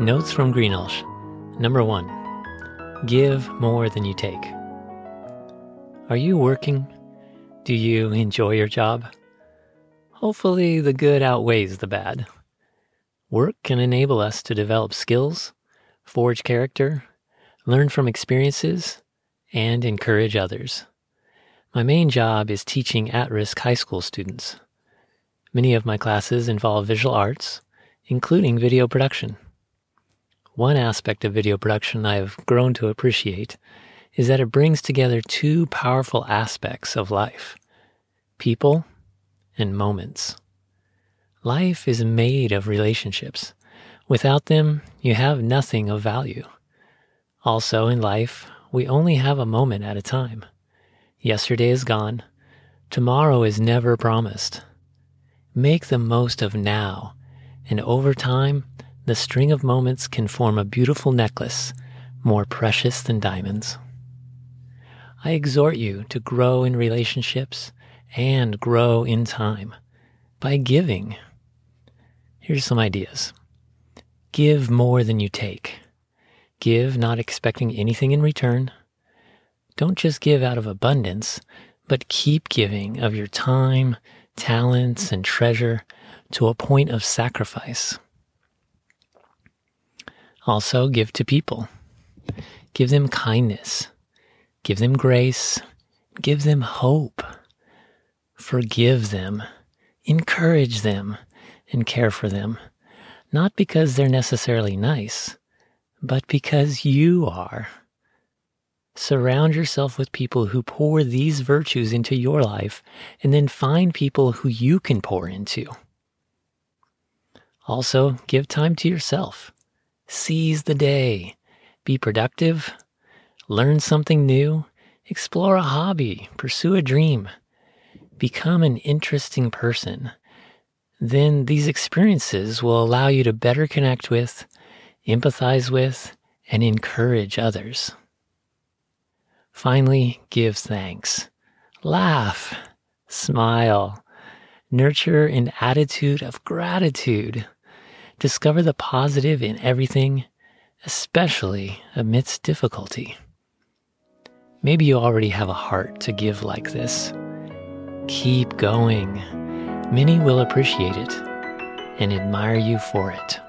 Notes from Greenhalgh. Number one, give more than you take. Are you working? Do you enjoy your job? Hopefully, the good outweighs the bad. Work can enable us to develop skills, forge character, learn from experiences, and encourage others. My main job is teaching at risk high school students. Many of my classes involve visual arts, including video production. One aspect of video production I have grown to appreciate is that it brings together two powerful aspects of life people and moments. Life is made of relationships. Without them, you have nothing of value. Also, in life, we only have a moment at a time. Yesterday is gone. Tomorrow is never promised. Make the most of now, and over time, the string of moments can form a beautiful necklace, more precious than diamonds. I exhort you to grow in relationships and grow in time by giving. Here's some ideas. Give more than you take. Give not expecting anything in return. Don't just give out of abundance, but keep giving of your time, talents, and treasure to a point of sacrifice. Also, give to people. Give them kindness. Give them grace. Give them hope. Forgive them. Encourage them and care for them. Not because they're necessarily nice, but because you are. Surround yourself with people who pour these virtues into your life and then find people who you can pour into. Also, give time to yourself. Seize the day. Be productive. Learn something new. Explore a hobby. Pursue a dream. Become an interesting person. Then these experiences will allow you to better connect with, empathize with, and encourage others. Finally, give thanks. Laugh. Smile. Nurture an attitude of gratitude. Discover the positive in everything, especially amidst difficulty. Maybe you already have a heart to give like this. Keep going. Many will appreciate it and admire you for it.